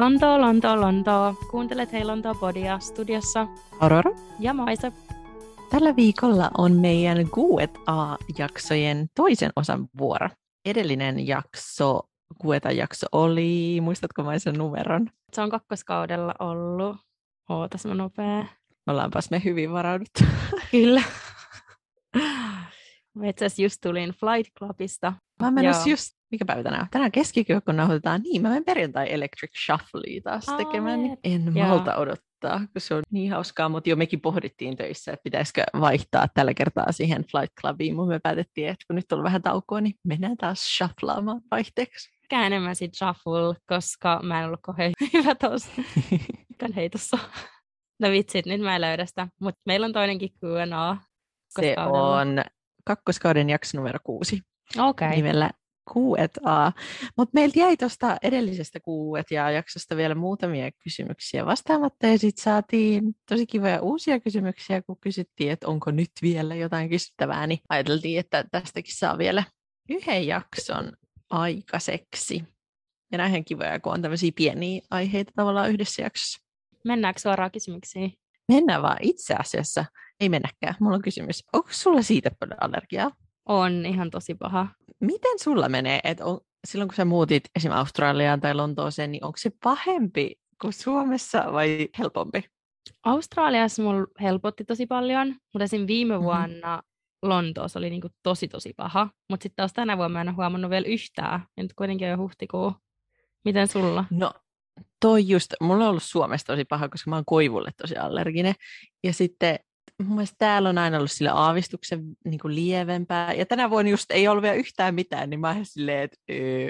Lontoo, Lontoo, Lontoo. Kuuntelet Hei Lontoo podia studiossa Aurora. ja Maisa. Tällä viikolla on meidän Q&A-jaksojen toisen osan vuoro. Edellinen jakso, Q&A-jakso oli, muistatko Maisa numeron? Se on kakkoskaudella ollut. Ootas mä nopea. Ollaanpas me hyvin varauduttu. Kyllä. Mä itse asiassa just tulin Flight Clubista. Mä Joo. just, mikä päivä tänään? Tänään keskikyö, kun nauhoitetaan. Niin, mä menen perjantai Electric Shufflea taas Ai tekemään. Niin et. en Joo. malta odottaa, kun se on niin hauskaa. Mutta jo mekin pohdittiin töissä, että pitäisikö vaihtaa tällä kertaa siihen Flight Clubiin. Mutta me päätettiin, että kun nyt on vähän taukoa, niin mennään taas shufflaamaan vaihteeksi. Enemmän sit shuffle, koska mä en ollut kauhean hyvä tuossa heitossa. No vitsit, nyt mä en löydä sitä. Mutta meillä on toinenkin Q&A. Se on kakkoskauden jakso numero kuusi Okei. Okay. nimellä Q&A. Mutta meiltä jäi tuosta edellisestä Q&A-jaksosta vielä muutamia kysymyksiä vastaamatta ja sitten saatiin tosi kivoja uusia kysymyksiä, kun kysyttiin, että onko nyt vielä jotain kysyttävää, niin ajateltiin, että tästäkin saa vielä yhden jakson aikaiseksi. Ja näinhän kivoja, kun on tämmöisiä pieniä aiheita tavallaan yhdessä jaksossa. Mennäänkö suoraan kysymyksiin? Mennään vaan itse asiassa. Ei mennäkään. Mulla on kysymys. Onko sulla siitä allergiaa? On ihan tosi paha. Miten sulla menee, että on, silloin kun sä muutit esim. Australiaan tai Lontooseen, niin onko se pahempi kuin Suomessa vai helpompi? Australiassa mulla helpotti tosi paljon, mutta esim. viime Mhm. vuonna Lontoossa oli niinku tosi tosi paha. Mutta sitten taas tänä vuonna mä en ole huomannut vielä yhtään. Ja nyt kuitenkin on jo huhtikuu. Miten sulla? No toi just, mulla on ollut Suomessa tosi paha, koska mä oon koivulle tosi allerginen. Ja sitten mun mielestä täällä on aina ollut sillä aavistuksen niin kuin lievempää. Ja tänä vuonna just ei ollut vielä yhtään mitään, niin mä oon silleen, että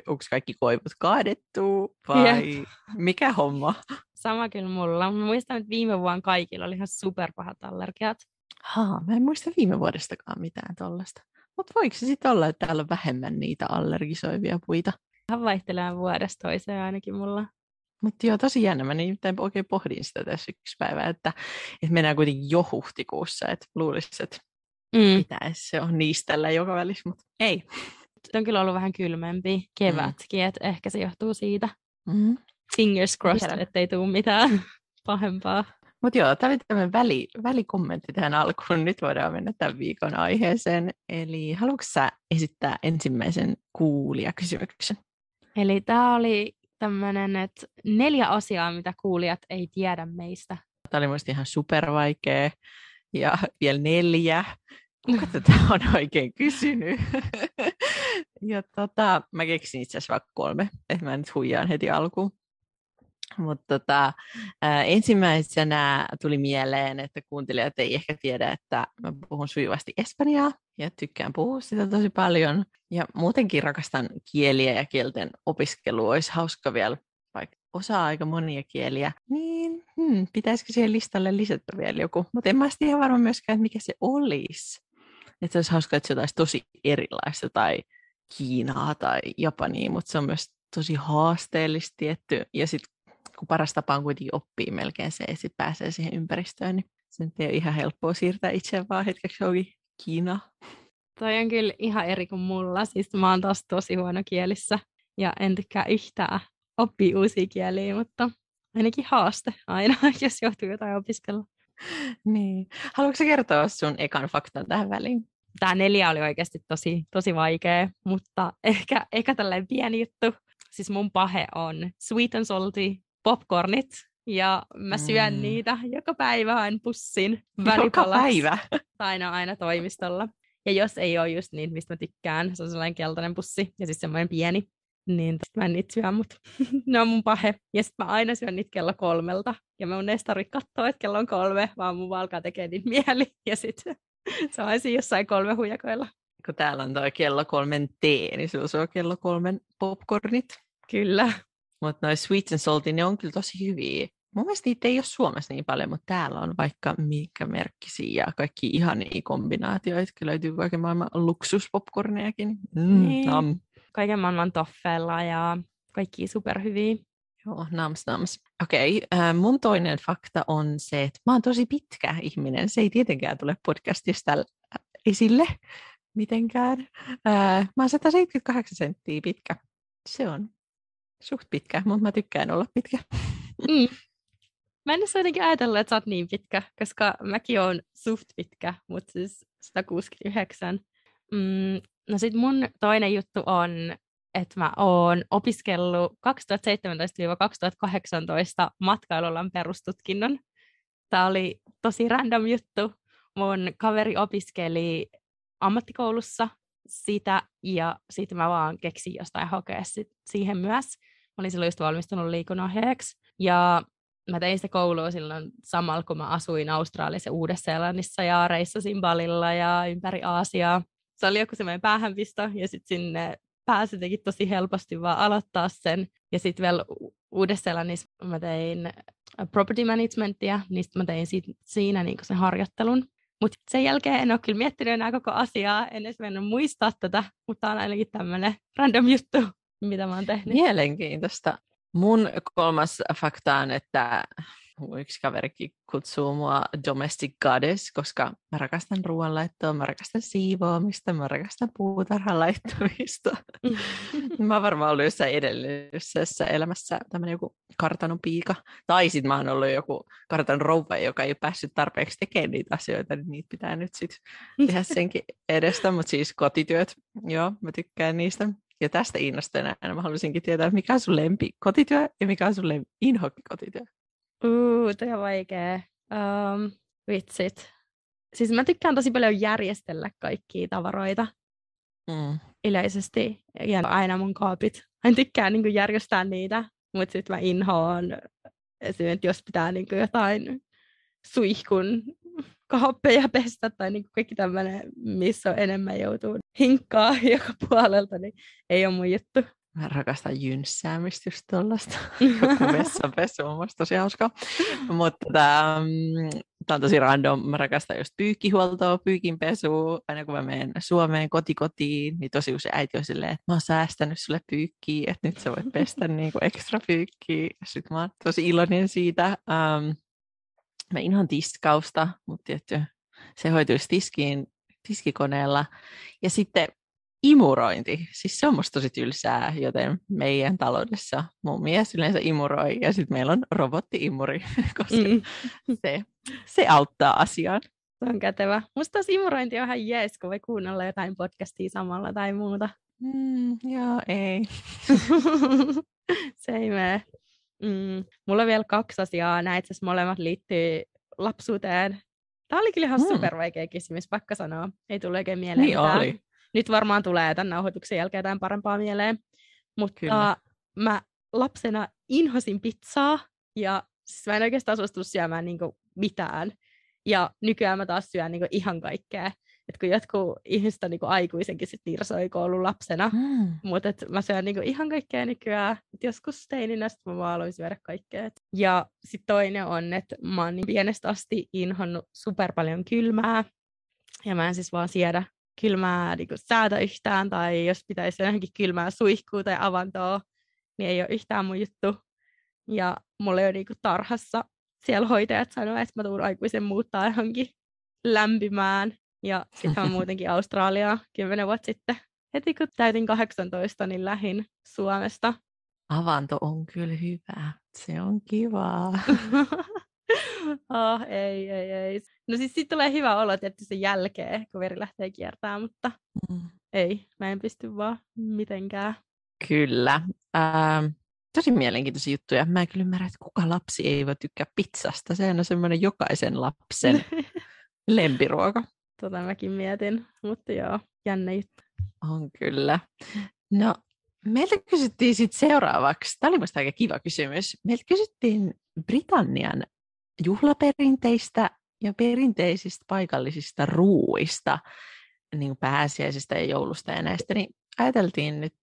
onko kaikki koivut kaadettu vai mikä homma? Sama kyllä mulla. Mä muistan, että viime vuonna kaikilla oli ihan superpahat allergiat. Haa, mä en muista viime vuodestakaan mitään tollasta. Mutta voiko se sitten olla, että täällä on vähemmän niitä allergisoivia puita? Ihan vaihtelee vuodesta toiseen ainakin mulla. Mutta joo, tosi jännä. Mä nimittäin oikein pohdin sitä tässä yksi päivä, että, että mennään kuitenkin jo huhtikuussa, että luulisi, että Mm. pitäisi se on niistellä joka välissä, mutta ei. On kyllä ollut vähän kylmempi kevätkin, mm. että ehkä se johtuu siitä. Mm. Fingers crossed, Tiedän. ettei tule mitään pahempaa. Mutta joo, tämä oli tämmöinen väli, välikommentti tähän alkuun. Nyt voidaan mennä tämän viikon aiheeseen. Eli haluatko sä esittää ensimmäisen kuulijakysymyksen? Eli tämä oli tämmöinen, että neljä asiaa, mitä kuulijat ei tiedä meistä. Tämä oli mielestäni ihan supervaikea. Ja vielä neljä. Kuka tätä on oikein kysynyt? ja tota, mä keksin itse asiassa vaikka kolme, että mä nyt huijaan heti alkuun. Mutta tota, ensimmäisenä tuli mieleen, että kuuntelijat ei ehkä tiedä, että mä puhun sujuvasti espanjaa ja tykkään puhua sitä tosi paljon. Ja muutenkin rakastan kieliä ja kielten opiskelua. Olisi hauska vielä, vaikka osaa aika monia kieliä, niin hmm, pitäisikö siihen listalle lisätä vielä joku. Mutta en mä sitten ihan varma myöskään, että mikä se olisi. Että se olisi hauska, että se olisi tosi erilaista tai Kiinaa tai Japania, mutta se on myös tosi haasteellista tietty. Ja sitten kun paras tapa on kuitenkin oppia melkein se, että pääsee siihen ympäristöön, niin se nyt ei ole ihan helppoa siirtää itse vaan hetkeksi johonkin Kiinaan. Toi on kyllä ihan eri kuin mulla. Siis mä oon taas tosi huono kielissä ja en tykkää yhtään oppia uusia kieliä, mutta ainakin haaste aina, jos joutuu jotain opiskella. Niin. Haluatko kertoa sun ekan faktan tähän väliin? Tämä neljä oli oikeasti tosi, tosi vaikea, mutta ehkä, ehkä tällainen pieni juttu. Siis mun pahe on sweet and salty popcornit ja mä syön Mm. niitä joka päivä aina pussin Joka välipalaksi. päivä. aina aina toimistolla. Ja jos ei ole just niitä, mistä mä tykkään, se on sellainen keltainen pussi ja siis semmoinen pieni, niin mä en niitä syö, mutta ne on mun pahe. Ja sitten mä aina syön niitä kello kolmelta. Ja mä mun edes tarvitse katsoa, että kello on kolme, vaan mun alkaa tekee niitä mieli. Ja sitten se on siinä jossain kolme huijakoilla. Kun täällä on toi kello kolmen tee, niin sulla on kello kolmen popcornit. Kyllä. Mutta noi sweet and salty, ne on kyllä tosi hyviä. Mun mielestä niitä ei ole Suomessa niin paljon, mutta täällä on vaikka mikä merkkisiä ja kaikki ihania kombinaatioita. Kyllä löytyy kaiken maailman luksuspopcornejakin. Mm, Niin. nam. Kaiken maailman toffella ja kaikki superhyviä. Joo, nams nams. Okei, okay, mun toinen fakta on se, että mä oon tosi pitkä ihminen. Se ei tietenkään tule podcastista esille mitenkään. Ää, mä oon 178 senttiä pitkä. Se on suht pitkä, mutta mä tykkään olla pitkä. Mm. Mä en edes jotenkin ajatellut, että sä oot niin pitkä, koska mäkin oon suht pitkä, mutta siis 169. Mm, no sit mun toinen juttu on, että mä oon opiskellut 2017-2018 matkailualan perustutkinnon. Tämä oli tosi random juttu. Mun kaveri opiskeli ammattikoulussa sitä ja sitten mä vaan keksin jostain hakea sit siihen myös. Mä olin silloin just valmistunut liikunnanohjaajaksi ja mä tein sitä koulua silloin samalla, kun mä asuin Australiassa ja Uudessa-Seelannissa ja reissasin Balilla ja ympäri Aasiaa. Se oli joku semmoinen päähänpisto ja sitten sinne pääsi jotenkin tosi helposti vaan aloittaa sen. Ja sitten vielä Uudessa-Seelannissa mä tein property managementia, niin mä tein siitä, siinä niin sen harjoittelun. Mutta sen jälkeen en ole kyllä miettinyt enää koko asiaa, en edes mennyt muistaa tätä, mutta on ainakin tämmöinen random juttu, mitä mä oon tehnyt. Mielenkiintoista. Mun kolmas fakta on, että yksi kaverikin kutsuu mua domestic goddess, koska mä rakastan ruoanlaittoa, mä rakastan siivoamista, mä rakastan puutarhan laittamista. mä oon varmaan ollut jossain edellisessä elämässä tämmöinen joku kartanon piika. Tai sit mä oon ollut joku kartanon rouva, joka ei päässyt tarpeeksi tekemään niitä asioita, niin niitä pitää nyt sit tehdä senkin edestä. Mutta siis kotityöt, joo, mä tykkään niistä. Ja tästä innostuneena mä haluaisinkin tietää, mikä on sun lempi kotityö ja mikä on sun lempi inhokki kotityö. Uu, toi on vaikea. Um, vitsit. Siis mä tykkään tosi paljon järjestellä kaikkia tavaroita Mm. yleisesti. Ja aina mun kaapit. Mä tykkään niin järjestää niitä, mutta sitten mä inhoan esimerkiksi, jos pitää niin jotain suihkun kaappeja pestä tai niin kaikki tämmöinen, missä on enemmän joutuu hinkkaa joka puolelta, niin ei ole mun juttu. Mä rakastan jynssäämistä just tuollaista. Vessanpesu on musta tosi hauskaa. Mutta tämä on tosi random. Mä rakastan just pyykkihuoltoa, pyykinpesua. Aina kun mä menen Suomeen kotikotiin, niin tosi usein äiti on silleen, että mä oon säästänyt sulle pyykkiä, että nyt sä voit pestä niinku ekstra pyykkiä. Sitten mä oon tosi iloinen siitä. Um, mä inhan tiskausta, mutta tietty se hoituisi tiskiin, tiskikoneella. Ja sitten imurointi, siis se on musta tosi tylsää, joten meidän taloudessa mun mies yleensä imuroi ja sitten meillä on robotti-imuri, koska mm. se, se auttaa asiaan. Se on kätevä. Musta taas imurointi on ihan jees, kun voi kuunnella jotain podcastia samalla tai muuta. Mm, joo, ei. se ei mene. Mm. Mulla on vielä kaksi asiaa. Nämä itse molemmat liittyy lapsuuteen. Tämä oli kyllä ihan mm. super vaikea kysymys, pakka sanoa. Ei tule oikein mieleen Niin mitään. oli. Nyt varmaan tulee tämän nauhoituksen jälkeen jotain parempaa mieleen. Mutta Kyllä. mä lapsena inhosin pizzaa ja siis mä en oikeastaan suostunut syömään niinku mitään. Ja nykyään mä taas syön niinku ihan kaikkea. Et kun jotkut ihmiset on niinku aikuisenkin sit nirsoi koulun lapsena, mm. mutta mä syön niinku ihan kaikkea nykyään. Et joskus teininä sit mä vaan aloin syödä kaikkea. Ja sitten toinen on, että mä oon niin pienestä asti inhonnut super paljon kylmää. Ja mä en siis vaan siedä kylmää niin kuin säätä yhtään, tai jos pitäisi johonkin kylmää suihkua tai avantoa, niin ei ole yhtään mun juttu. Ja mulle on niin kuin tarhassa siellä hoitajat sanoivat, että mä tuun aikuisen muuttaa johonkin lämpimään. Ja sitten mä muutenkin Australiaa kymmenen vuotta sitten. Heti kun täytin 18, niin lähin Suomesta. Avanto on kyllä hyvä. Se on kivaa. oh, ei, ei, ei. No siis sitten tulee hyvä olo tietysti sen jälkeen, kun veri lähtee kiertämään, mutta mm. ei, mä en pysty vaan mitenkään. Kyllä. Ähm, tosi mielenkiintoisia juttuja. Mä en kyllä ymmärrä, että kuka lapsi ei voi tykkää pizzasta. Se on semmoinen jokaisen lapsen lempiruoka. Tota mäkin mietin, mutta joo, jännä juttu. On kyllä. No, meiltä kysyttiin sitten seuraavaksi, tämä oli minusta aika kiva kysymys, meiltä kysyttiin Britannian juhlaperinteistä ja perinteisistä paikallisista ruuista, niin kuin pääsiäisistä ja joulusta ja näistä, niin ajateltiin nyt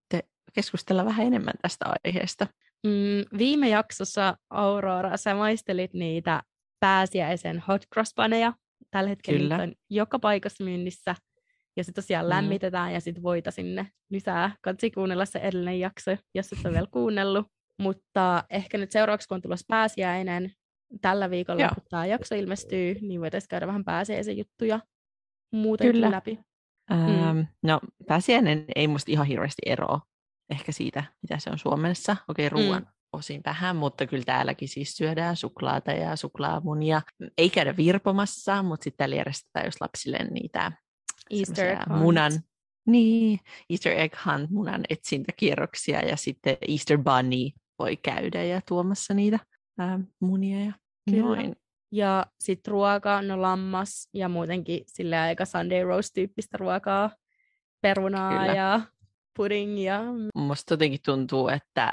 keskustella vähän enemmän tästä aiheesta. Mm, viime jaksossa, Aurora, sä maistelit niitä pääsiäisen hot cross paneja. Tällä hetkellä Kyllä. on joka paikassa myynnissä. Ja se tosiaan mm. lämmitetään ja sitten voita sinne lisää. Kansi kuunnella se edellinen jakso, jos et ole vielä kuunnellut. Mutta ehkä nyt seuraavaksi, kun on tulossa pääsiäinen, tällä viikolla, Joo. kun tämä jakso ilmestyy, niin voitaisiin käydä vähän pääsiäisen juttuja muutenkin Kyllä. läpi. Ähm, mm. No pääsiäinen ei musta ihan hirveästi eroa ehkä siitä, mitä se on Suomessa. Okei, ruoan mm. osin vähän, mutta kyllä täälläkin siis syödään suklaata ja suklaamunia. Ei käydä virpomassa, mutta sitten täällä järjestetään just lapsille niitä Easter egg munan, niin, Easter egg hunt, munan etsintäkierroksia ja sitten Easter bunny voi käydä ja tuomassa niitä ää, munia ja Kyllä. noin. Ja sitten ruoka, no lammas ja muutenkin sille aika Sunday roast-tyyppistä ruokaa, perunaa Kyllä. ja puddingia. Musta jotenkin tuntuu, että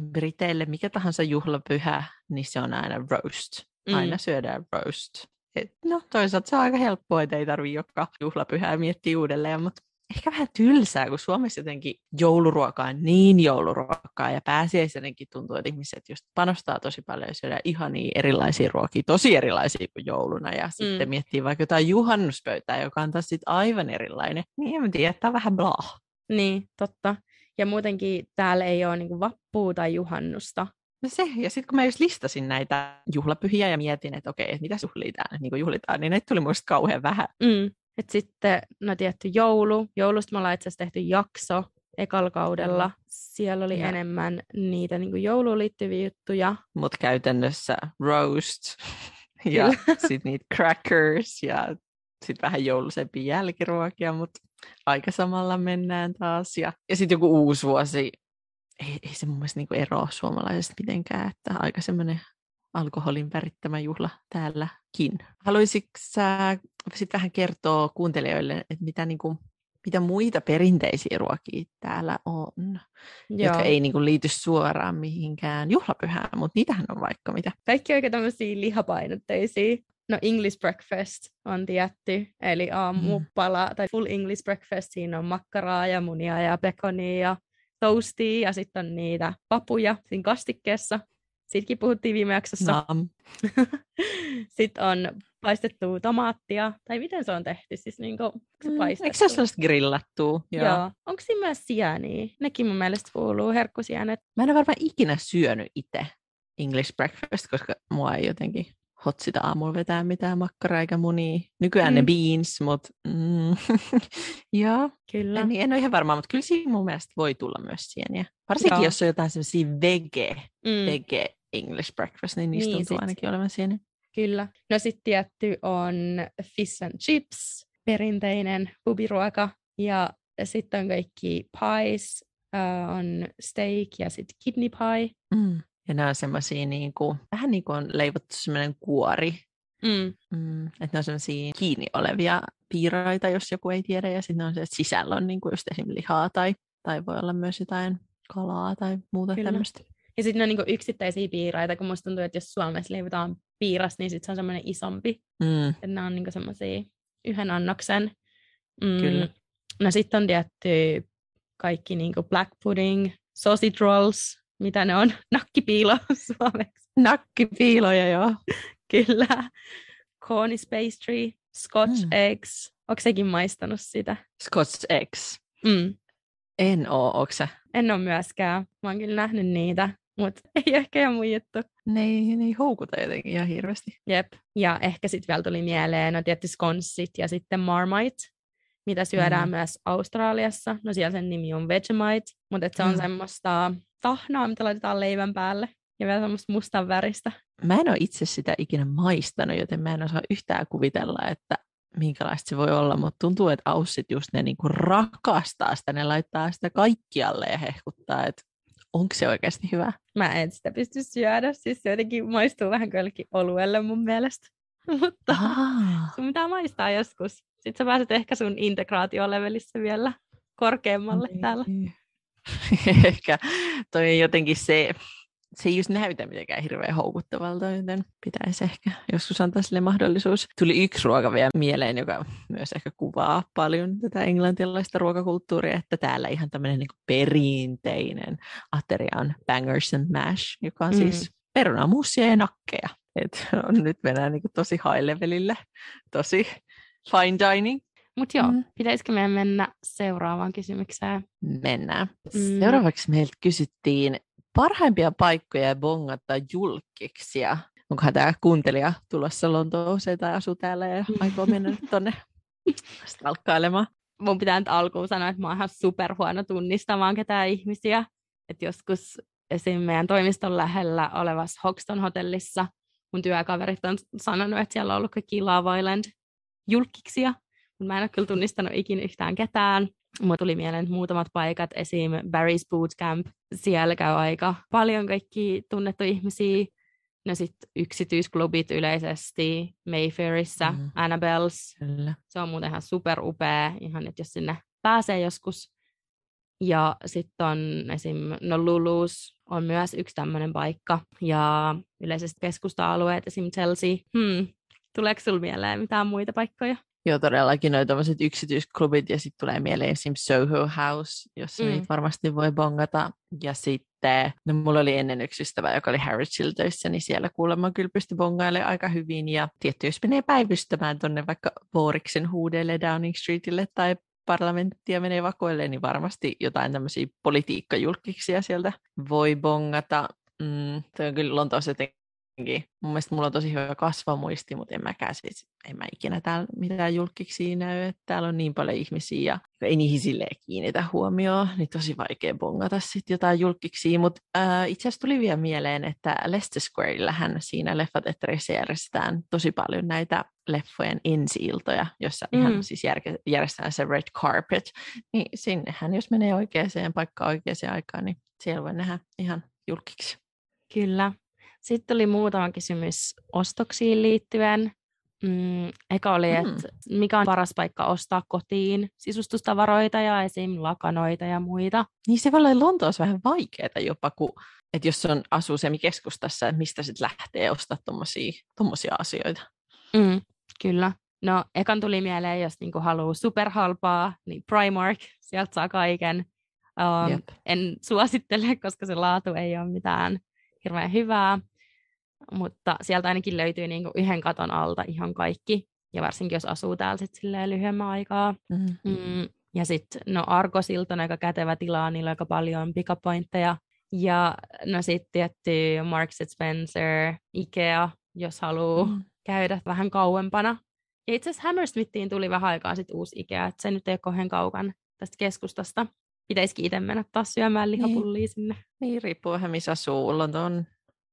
Briteille mikä tahansa juhlapyhä, niin se on aina roast. Mm. Aina syödään roast. Et no toisaalta se on aika helppoa, että ei tarvitse joka juhlapyhää miettiä uudelleen, mutta ehkä vähän tylsää, kun Suomessa jotenkin jouluruoka on niin jouluruokaa ja pääsiäisenäkin tuntuu, että ihmiset just panostaa tosi paljon ja syödään ihan niin erilaisia ruokia, tosi erilaisia kuin jouluna ja mm. sitten miettii vaikka jotain juhannuspöytää, joka on taas sit aivan erilainen, niin en tiedä, että on vähän blah. Niin, totta. Ja muutenkin täällä ei ole niin vappua tai juhannusta. No se, ja sitten kun mä just listasin näitä juhlapyhiä ja mietin, että okei, että mitä juhlitaan, niin juhlitaan, niin näitä tuli muista kauhean vähän. Mm. Et sitten, no tietty joulu. Joulusta me ollaan itse asiassa tehty jakso ekalla kaudella. Mm. Siellä oli ja. enemmän niitä niin kuin jouluun liittyviä juttuja. Mutta käytännössä roast ja sitten niitä crackers ja sitten vähän joulusempia jälkiruokia, mutta aika samalla mennään taas. Ja, ja sitten joku uusi vuosi, ei, ei se mun mielestä niinku eroa suomalaisesta mitenkään, että aika semmoinen alkoholin värittämä juhla täälläkin. Haluaisitko sä sitten vähän kertoa kuuntelijoille, että mitä, niin kuin, mitä muita perinteisiä ruokia täällä on, Joo. jotka ei niin kuin, liity suoraan mihinkään juhlapyhään, mutta niitähän on vaikka mitä. Kaikki oikein tämmöisiä lihapainotteisia. No English breakfast on tietty, eli aamupala mm. tai full English breakfast, siinä on makkaraa ja munia ja pekonia ja toastia ja sitten on niitä papuja siinä kastikkeessa. Siitäkin puhuttiin viime jaksossa. Sitten on paistettua tomaattia, tai miten se on tehty? Siis niin kuin, se mm, eikö se ole sellaista grillattua? Joo. Joo. Onko siinä myös sieniä? Nekin mun mielestä kuuluu, herkkusienet. Mä en ole varmaan ikinä syönyt itse English breakfast, koska mua ei jotenkin hotsita aamulla vetää mitään makkaraa eikä munia. Nykyään mm. ne beans, mutta mm, joo. Kyllä. En, en ole ihan varma, mutta kyllä siinä mun mielestä voi tulla myös sieniä. Varsinkin joo. jos on jotain sellaisia vege, mm. vege English breakfast, niin niistä niin, tuntuu sit. ainakin olevan sieniä. Kyllä. No sitten tietty on fish and chips, perinteinen pubiruoka. Ja sitten on kaikki pies, uh, on steak ja sitten kidney pie. Mm. Ja nämä on semmoisia niin kuin, vähän niin kuin on leivottu semmoinen kuori. Mm. Mm, että ne on semmoisia kiinni olevia piiraita, jos joku ei tiedä. Ja sitten on se, että sisällä on niin kuin just esimerkiksi lihaa tai, tai voi olla myös jotain kalaa tai muuta Kyllä. tämmöistä. Ja sitten ne on niin yksittäisiä piiraita, kun musta tuntuu, että jos Suomessa leivotaan piiras, niin sitten se on semmoinen isompi. Mm. Että ne on niin semmoisia yhden annoksen. Mm. Kyllä. No sitten on tietty kaikki niin black pudding, sausage rolls, mitä ne on, nakkipiilo suomeksi. Nakkipiiloja, joo. Kyllä. Cornish pastry, scotch mm. eggs. Onko sekin maistanut sitä? Scotch eggs? Mm. En oo, onko En ole myöskään. Mä oon kyllä nähnyt niitä, mutta ei ehkä ihan mun juttu. Ne ei, ne ei houkuta jotenkin ihan hirveästi. Jep. Ja ehkä sitten vielä tuli mieleen, no tietysti skonsit ja sitten marmite, mitä syödään mm. myös Australiassa. No siellä sen nimi on Vegemite, mutta se on mm. semmoista tahnaa, mitä laitetaan leivän päälle. Ja vielä semmoista mustan väristä. Mä en ole itse sitä ikinä maistanut, joten mä en osaa yhtään kuvitella, että minkälaista se voi olla, mutta tuntuu, että aussit just ne niinku rakastaa sitä, ne laittaa sitä kaikkialle ja hehkuttaa, että onko se oikeasti hyvä? Mä en sitä pysty syödä, siis se jotenkin maistuu vähän kylläkin oluelle mun mielestä. Mutta ah. sun pitää maistaa joskus. Sitten sä pääset ehkä sun integraatiolevelissä vielä korkeammalle niin. täällä. ehkä toi jotenkin se, se ei just näytä mitenkään hirveän houkuttavalta, joten pitäisi ehkä joskus antaa sille mahdollisuus. Tuli yksi ruoka vielä mieleen, joka myös ehkä kuvaa paljon tätä englantilaista ruokakulttuuria, että täällä ihan tämmöinen niin perinteinen ateria on bangers and mash, joka on mm. siis perunamussia ja nakkeja. Et on, nyt mennään niin tosi high levelille, tosi fine dining. Mutta joo, mm. pitäisikö meidän mennä seuraavaan kysymykseen? Mennään. Mm. Seuraavaksi meiltä kysyttiin parhaimpia paikkoja bongata julkiksi. onkohan tämä kuuntelija tulossa Lontooseen tai asuu täällä ja aikoo mennä tuonne stalkkailemaan? mun pitää nyt alkuun sanoa, että mä oon ihan superhuono tunnistamaan ketään ihmisiä. Että joskus esim. meidän toimiston lähellä olevassa Hoxton hotellissa mun työkaverit on sanonut, että siellä on ollut kaikki Love Island julkiksia, mutta mä en ole kyllä tunnistanut ikinä yhtään ketään. Mulla tuli mieleen muutamat paikat, esim. Barry's Bootcamp, siellä käy aika paljon kaikki tunnettu ihmisiä. No sitten yksityisklubit yleisesti, Mayfairissa, mm. Annabelles. Kyllä. Se on muuten ihan super upea, ihan että jos sinne pääsee joskus. Ja sitten on esim. No Lulus on myös yksi tämmöinen paikka. Ja yleisesti keskusta-alueet, esim. Chelsea. Hmm. Tuleeko sinulle mieleen mitään muita paikkoja? Joo, todellakin noin tämmöiset yksityisklubit ja sitten tulee mieleen esimerkiksi Soho House, jossa mm. niitä varmasti voi bongata. Ja sitten, no mulla oli ennen yksi ystävä, joka oli Harrodsilla töissä, niin siellä kuulemma kyllä pystyi bongailemaan aika hyvin. Ja tietty, jos menee päivystämään tuonne vaikka Vooriksen huudeelle Downing Streetille tai parlamenttia menee vakoille, niin varmasti jotain tämmöisiä politiikkajulkiksia sieltä voi bongata. Mm, toi on kyllä Lontoossa jotenkin. Mun mielestä mulla on tosi hyvä kasvamuisti, mutta en mäkään siis, en mä ikinä täällä mitään julkiksi näy, että täällä on niin paljon ihmisiä ja ei niihin silleen kiinnitä huomioon, niin tosi vaikea bongata sitten jotain julkiksi. Mutta äh, itse asiassa tuli vielä mieleen, että Leicester Squareillähän siinä leffateatterissa järjestetään tosi paljon näitä leffojen ensi-iltoja, jossa mm. ihan siis järjestetään se red carpet, niin sinnehän jos menee oikeaan paikkaan oikeaan aikaan, niin siellä voi nähdä ihan julkiksi. Kyllä, sitten oli muutama kysymys ostoksiin liittyen. Mm, eka oli, että mm. mikä on paras paikka ostaa kotiin sisustustavaroita ja esim. lakanoita ja muita. Niin se voi olla Lontoossa vähän vaikeaa jopa, kun, että jos on asuu semikeskustassa, että mistä sitten lähtee ostaa tuommoisia asioita. Mm, kyllä. No, ekan tuli mieleen, jos niinku haluaa superhalpaa, niin Primark, sieltä saa kaiken. Um, en suosittele, koska se laatu ei ole mitään hirveän hyvää mutta sieltä ainakin löytyy niin kuin yhden katon alta ihan kaikki, ja varsinkin jos asuu täällä sit lyhyemmän aikaa. Mm-hmm. Mm, ja sitten, no Argosilta on aika kätevä tila, niillä on aika paljon pikapointteja. Ja no sitten tietty Marks Spencer, Ikea, jos haluaa mm. käydä vähän kauempana. Ja itse asiassa Hammersmithiin tuli vähän aikaa sitten uusi Ikea, että se nyt ei ole kauhean kaukan tästä keskustasta. Pitäisikin itse mennä taas syömään lihapullia niin. sinne. Niin, riippuu vähän missä asuu. London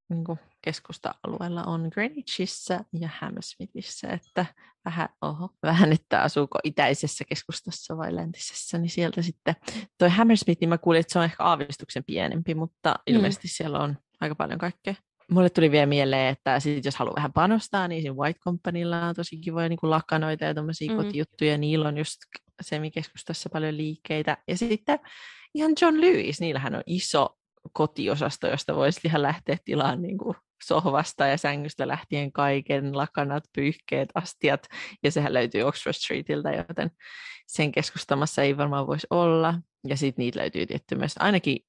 niin keskusta-alueella on Greenwichissa ja Hammersmithissä, että vähän, oho, vähän, että asuuko itäisessä keskustassa vai läntisessä, niin sieltä sitten. Toi Hammersmith, niin mä kuulin, että se on ehkä aavistuksen pienempi, mutta mm. ilmeisesti siellä on aika paljon kaikkea. Mulle tuli vielä mieleen, että sit jos haluaa vähän panostaa, niin siinä White Companylla on tosi kivoja niin lakanoita ja tuommoisia mm. kotijuttuja. Niillä on just semikeskustassa paljon liikkeitä. Ja sitten ihan John Lewis, niillähän on iso kotiosasto, josta voisi ihan lähteä tilaan niin kuin sohvasta ja sängystä lähtien kaiken, lakanat, pyyhkeet, astiat, ja sehän löytyy Oxford Streetiltä, joten sen keskustamassa ei varmaan voisi olla. Ja sitten niitä löytyy tietty myös ainakin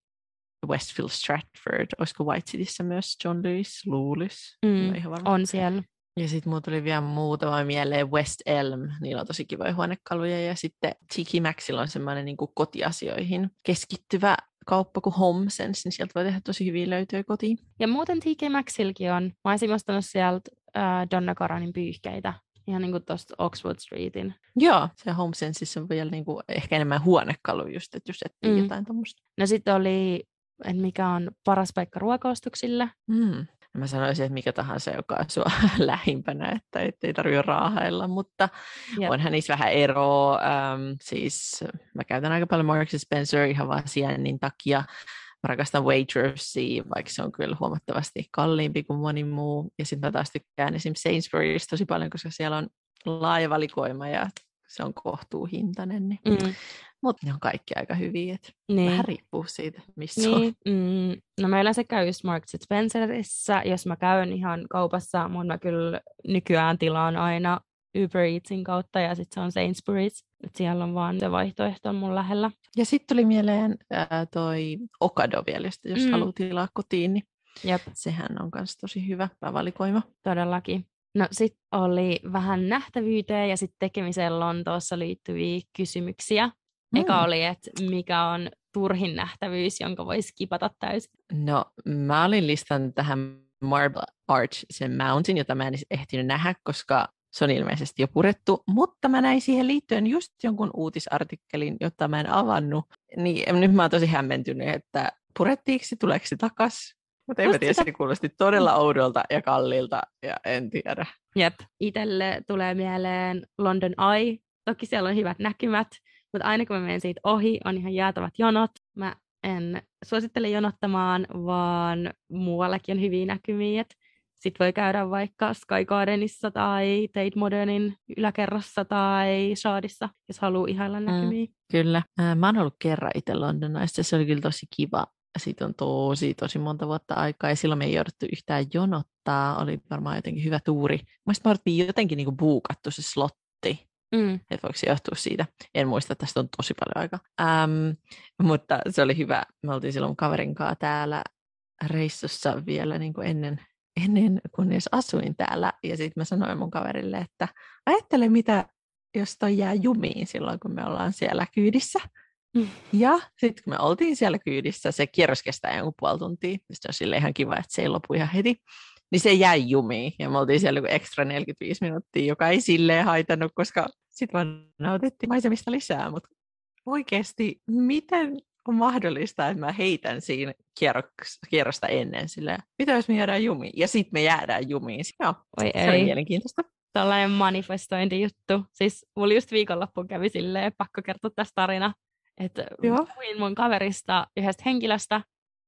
Westfield Stratford, olisiko White Cityssä myös John Lewis, luulisi. Mm, on siellä. Ja sitten mulla tuli vielä muutama mieleen West Elm, niillä on tosi kivoja huonekaluja. Ja sitten Tiki Maxilla on semmoinen niin kotiasioihin keskittyvä kauppa kuin HomeSense, niin sieltä voi tehdä tosi hyviä löytöjä kotiin. Ja muuten TK Maxilkin on. Mä olisin ostanut sieltä äh, Donna Karanin pyyhkeitä. Ihan niin kuin tuosta Oxford Streetin. Joo, se HomeSenseissa on vielä niin kuin ehkä enemmän huonekalu just, että jos etsii mm. jotain tuommoista. No sitten oli, että mikä on paras paikka ruokaostoksille. Mm. Mä sanoisin, että mikä tahansa, joka asuu lähimpänä, että ei tarvitse raahailla, mutta yep. onhan niissä vähän eroa. Ähm, siis mä käytän aika paljon Marks Spencer ihan vaan sijainnin takia. Mä rakastan Waitrossia, vaikka se on kyllä huomattavasti kalliimpi kuin moni muu. Ja sitten mä taas tykkään esimerkiksi Sainsbury's tosi paljon, koska siellä on laaja valikoima ja se on kohtuuhintainen. Niin mm. Mutta ne on kaikki aika hyviä, että niin. vähän riippuu siitä, missä niin. on. Mm. No mä yleensä käyn just Marks Spencerissa, jos mä käyn ihan kaupassa, mutta mä kyllä nykyään tilaan aina Uber Eatsin kautta ja sitten se on Sainsbury's. Et siellä on vaan se vaihtoehto on mun lähellä. Ja sitten tuli mieleen ää, toi Okado vielä, jos mm. haluaa tilaa kotiin, niin Jep. sehän on myös tosi hyvä valikoima. Todellakin. No sitten oli vähän nähtävyyteen ja sitten tekemiseen Lontoossa liittyviä kysymyksiä. Eka mm. oli, että mikä on turhin nähtävyys, jonka voisi kipata täysin. No, mä olin listannut tähän Marble Arch, sen Mountain, jota mä en ehtinyt nähdä, koska Se on ilmeisesti jo purettu, mutta mä näin siihen liittyen just jonkun uutisartikkelin, jota mä en avannut. Niin nyt mä oon tosi hämmentynyt, että purettiinko se, tuleeko se takas? Mutta en mä tiedä, se kuulosti todella oudolta ja kalliilta ja en tiedä. Jep. Itelle tulee mieleen London Eye. Toki siellä on hyvät näkymät, mutta aina kun mä menen siitä ohi, on ihan jäätävät jonot. Mä en suosittele jonottamaan, vaan muuallakin on hyviä näkymiä. Sitten voi käydä vaikka Sky Gardenissa tai Tate Modernin yläkerrassa tai Shadissa, jos haluaa ihailla näkymiä. Mm, kyllä. Mä oon ollut kerran itse Londonissa, se oli kyllä tosi kiva. Siitä on tosi, tosi monta vuotta aikaa ja silloin me ei jouduttu yhtään jonottaa. Oli varmaan jotenkin hyvä tuuri. Mielestäni me oltiin jotenkin niinku buukattu se slotti Mm. Että voiko se johtua siitä? En muista, että tästä on tosi paljon aikaa. Ähm, mutta se oli hyvä. Me oltiin silloin kaverin kanssa täällä reissussa vielä niin kuin ennen, ennen kuin edes asuin täällä. Ja sitten mä sanoin mun kaverille, että ajattele mitä, jos toi jää jumiin silloin, kun me ollaan siellä kyydissä. Mm. Ja sitten kun me oltiin siellä kyydissä, se kierros kestää jonkun puoli tuntia. Sitten on sille ihan kiva, että se ei lopu ihan heti niin se jäi jumiin. Ja me oltiin siellä ekstra 45 minuuttia, joka ei silleen haitannut, koska sitten vaan nautittiin maisemista lisää. Mutta oikeasti, miten on mahdollista, että mä heitän siinä kierrosta ennen silleen, mitä jos me jäädään jumiin? Ja sitten me jäädään jumiin. Joo, Oi se ei. on mielenkiintoista. Tällainen manifestointijuttu. Siis mulla just viikonloppuun kävi silleen, pakko kertoa tästä tarina, että puhuin mun kaverista yhdestä henkilöstä,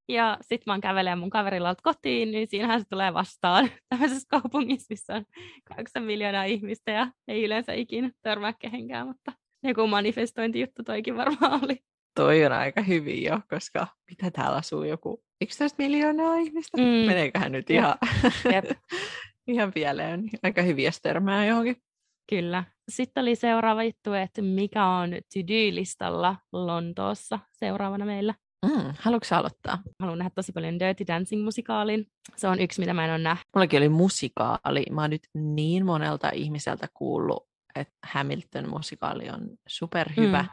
ja sitten mä kävelen mun kaverilla kotiin, niin siinähän se tulee vastaan tämmöisessä kaupungissa, missä on 8 miljoonaa ihmistä ja ei yleensä ikinä törmää kehenkään, mutta joku manifestointijuttu toikin varmaan oli. Toi on aika hyvin jo, koska mitä täällä asuu joku 11 miljoonaa ihmistä? Mm. Meneeköhän nyt ihan, Jep. ihan pieleen? Aika hyviä törmää johonkin. Kyllä. Sitten oli seuraava juttu, että mikä on to-do-listalla Lontoossa seuraavana meillä. Mm, haluatko aloittaa? Haluan nähdä tosi paljon Dirty Dancing-musikaalin. Se on yksi, mitä mä en ole nähnyt. Mullakin oli musikaali. Mä oon nyt niin monelta ihmiseltä kuullut, että Hamilton-musikaali on superhyvä. Mm.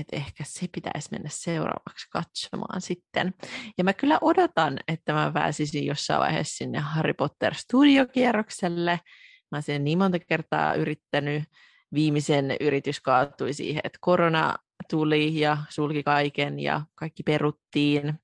Että ehkä se pitäisi mennä seuraavaksi katsomaan sitten. Ja mä kyllä odotan, että mä pääsisin jossain vaiheessa sinne Harry Potter studiokierrokselle. Mä oon sen niin monta kertaa yrittänyt. Viimeisen yritys kaatui siihen, että korona tuli ja sulki kaiken ja kaikki peruttiin.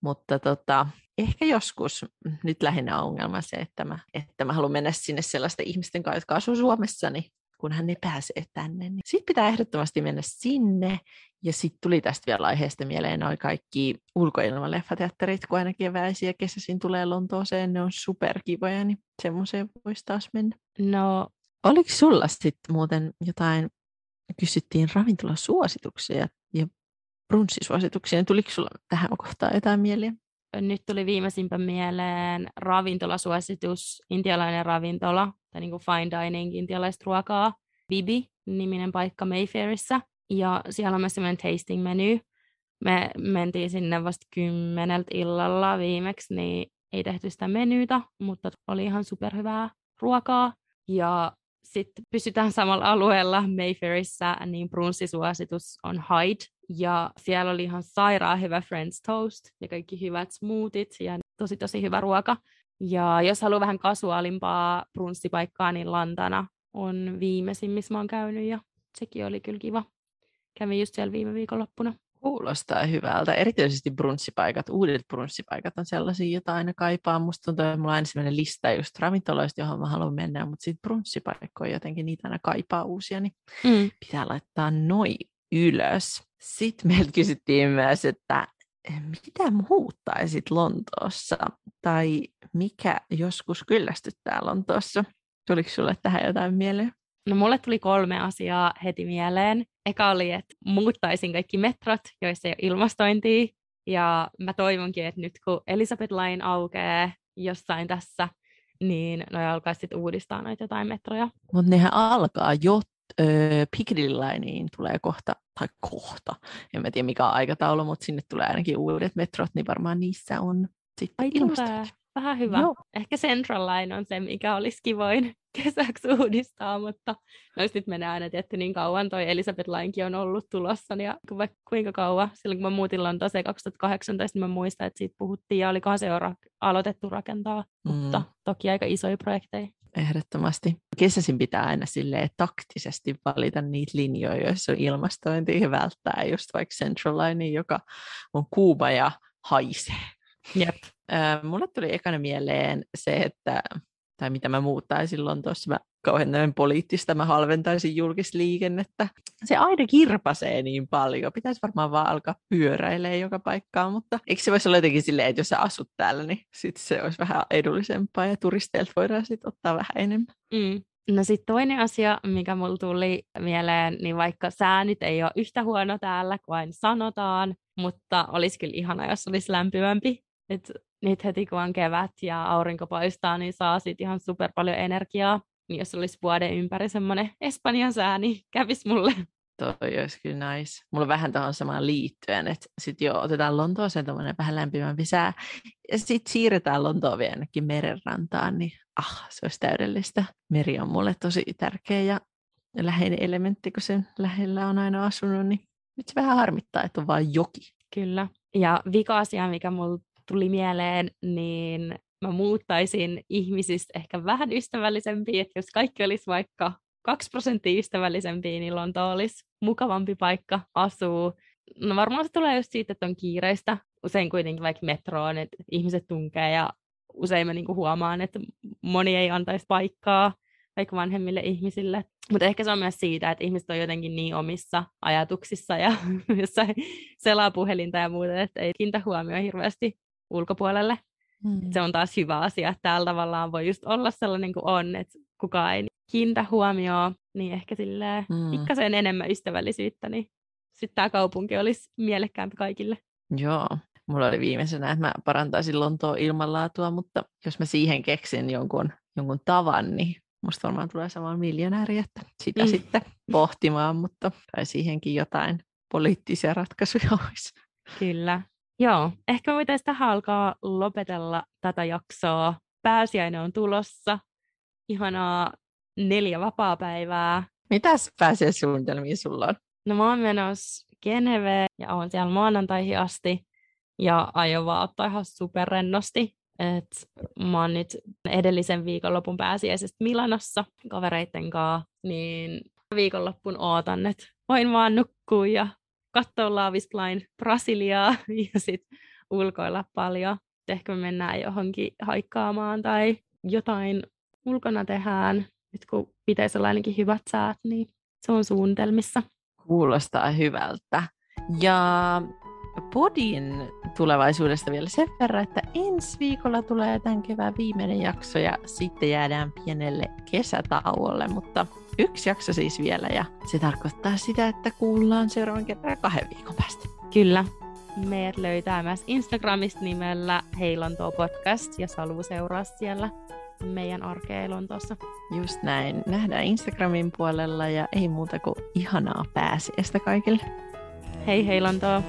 Mutta tota, ehkä joskus, nyt lähinnä ongelma se, että mä, että mä haluan mennä sinne sellaisten ihmisten kanssa, jotka asuu Suomessa, niin kun hän ne pääsee tänne. Niin sitten pitää ehdottomasti mennä sinne. Ja sitten tuli tästä vielä aiheesta mieleen noin kaikki ulkoilmaleffateatterit, kun aina keväisiä kesäisin tulee Lontooseen, ne on superkivoja, niin semmoiseen voisi taas mennä. No, Oliko sulla sitten muuten jotain kysyttiin ravintolasuosituksia ja brunssisuosituksia. Tuliko sinulla tähän kohtaan jotain mieliä? Nyt tuli viimeisimpä mieleen ravintolasuositus, intialainen ravintola, tai niin kuin fine dining, intialaista ruokaa. Bibi, niminen paikka Mayfairissa. Ja siellä on myös semmoinen tasting menu. Me mentiin sinne vasta kymmeneltä illalla viimeksi, niin ei tehty sitä menyytä, mutta oli ihan superhyvää ruokaa. Ja sitten pysytään samalla alueella Mayfairissa, niin brunssisuositus on Hyde. Ja siellä oli ihan sairaan hyvä French toast ja kaikki hyvät smoothit ja tosi tosi hyvä ruoka. Ja jos haluaa vähän kasuaalimpaa brunssipaikkaa, niin Lantana on viimeisin, missä mä oon käynyt ja sekin oli kyllä kiva. Kävin just siellä viime viikonloppuna. Kuulostaa hyvältä. Erityisesti brunssipaikat, uudet brunssipaikat on sellaisia, joita aina kaipaa. Musta tuntuu, että mulla on aina sellainen lista just ravintoloista, johon mä haluan mennä, mutta sitten brunssipaikkoja jotenkin niitä aina kaipaa uusia, niin mm. pitää laittaa noi ylös. Sitten meiltä kysyttiin myös, että mitä muuttaisit Lontoossa tai mikä joskus kyllästyttää Lontoossa? Tuliko sulle tähän jotain mieleen? No mulle tuli kolme asiaa heti mieleen. Eka oli, että muuttaisin kaikki metrot, joissa ei ole ilmastointia. Ja mä toivonkin, että nyt kun Elizabeth Line aukeaa jossain tässä, niin noi alkaisi sitten uudistaa noita jotain metroja. Mutta nehän alkaa jo öö, Piccadilly Lineen tulee kohta, tai kohta, en mä tiedä mikä on aikataulu, mutta sinne tulee ainakin uudet metrot, niin varmaan niissä on sitten ilmastointi. Vähän hyvä. Joo. Ehkä Central Line on se, mikä olisi kivoin kesäksi uudistaa, mutta no nyt menee aina tietty niin kauan. Toi Elisabeth Lainkin on ollut tulossa, ja vaikka kuinka kauan. Silloin kun mä muutin Lontooseen 2018, niin mä muistan, että siitä puhuttiin, ja olikohan se jo rak- aloitettu rakentaa, mm. mutta toki aika isoja projekteja. Ehdottomasti. Kesäsin pitää aina silleen taktisesti valita niitä linjoja, joissa on ilmastointi ja välttää just vaikka Central Line, joka on kuuma ja haisee. Jep. Mulle tuli ekana mieleen se, että tai mitä mä muuttaisin Lontoossa, mä kauhean poliittista, mä halventaisin julkisliikennettä. Se aina kirpasee niin paljon, pitäisi varmaan vaan alkaa pyöräilemään joka paikkaan, mutta eikö se voisi olla jotenkin silleen, että jos sä asut täällä, niin sit se olisi vähän edullisempaa ja turisteilta voidaan sitten ottaa vähän enemmän. Mm. No sitten toinen asia, mikä mulla tuli mieleen, niin vaikka säänit ei ole yhtä huono täällä kuin sanotaan, mutta olisi kyllä ihana, jos olisi lämpimämpi. Et nyt heti kun on kevät ja aurinko paistaa, niin saa siitä ihan super paljon energiaa. Niin jos olisi vuoden ympäri semmoinen Espanjan sää, niin kävisi mulle. Toi olisi kyllä nice. Mulla on vähän tuohon samaan liittyen, että sitten jo otetaan Lontooseen tuommoinen vähän lämpimämpi sää, ja sitten siirretään Lontoon vielä ainakin merenrantaan, niin ah, se olisi täydellistä. Meri on mulle tosi tärkeä ja läheinen elementti, kun sen lähellä on aina asunut, niin nyt se vähän harmittaa, että on vain joki. Kyllä. Ja vika asia, mikä mulla tuli mieleen, niin mä muuttaisin ihmisistä ehkä vähän ystävällisempiä, että jos kaikki olisi vaikka 2 prosenttia ystävällisempiä, niin Lonto olisi mukavampi paikka asuu. No varmaan se tulee just siitä, että on kiireistä. Usein kuitenkin vaikka metroon, että ihmiset tunkee ja usein mä niinku huomaan, että moni ei antaisi paikkaa vaikka vanhemmille ihmisille. Mutta ehkä se on myös siitä, että ihmiset on jotenkin niin omissa ajatuksissa ja jossain selaa puhelinta ja muuta, että ei kiinnitä huomioon hirveästi ulkopuolelle. Mm. Se on taas hyvä asia, että täällä tavallaan voi just olla sellainen kuin on, että kukaan ei kiinnitä huomioon, niin ehkä silleen mm. pikkasen enemmän ystävällisyyttä, niin sitten tämä kaupunki olisi mielekkäämpi kaikille. Joo, mulla oli viimeisenä, että mä parantaisin Lontoon ilmanlaatua, mutta jos mä siihen keksin jonkun, jonkun tavan, niin musta varmaan tulee samaan miljonääri, että sitä mm. sitten pohtimaan, mutta tai siihenkin jotain poliittisia ratkaisuja olisi. Kyllä. Joo, ehkä me voitaisiin tähän alkaa lopetella tätä jaksoa. Pääsiäinen on tulossa. Ihanaa neljä vapaa-päivää. Mitäs pääsiäissuunnitelmia sulla on? No mä oon menossa Geneveen ja oon siellä maanantaihin asti. Ja aion vaan ottaa ihan superrennosti. Et mä oon nyt edellisen viikonlopun pääsiäisestä Milanossa kavereitten kanssa, niin viikonloppun ootan, että voin vaan nukkua ja katsoa Laavisplain Brasiliaa ja sitten ulkoilla paljon. Ehkä me mennään johonkin haikkaamaan tai jotain ulkona tehdään. Nyt kun pitäisi olla ainakin hyvät säät, niin se on suunnitelmissa. Kuulostaa hyvältä. Ja podin tulevaisuudesta vielä sen verran, että ensi viikolla tulee tämän kevään viimeinen jakso ja sitten jäädään pienelle kesätauolle, mutta yksi jakso siis vielä ja se tarkoittaa sitä, että kuullaan seuraavan kerran kahden viikon päästä. Kyllä. Meidät löytää myös Instagramista nimellä Heilonto Podcast ja Salu seuraa siellä meidän arkea Lontoossa. Just näin. Nähdään Instagramin puolella ja ei muuta kuin ihanaa pääsiäistä kaikille. Hei hei Lontoa!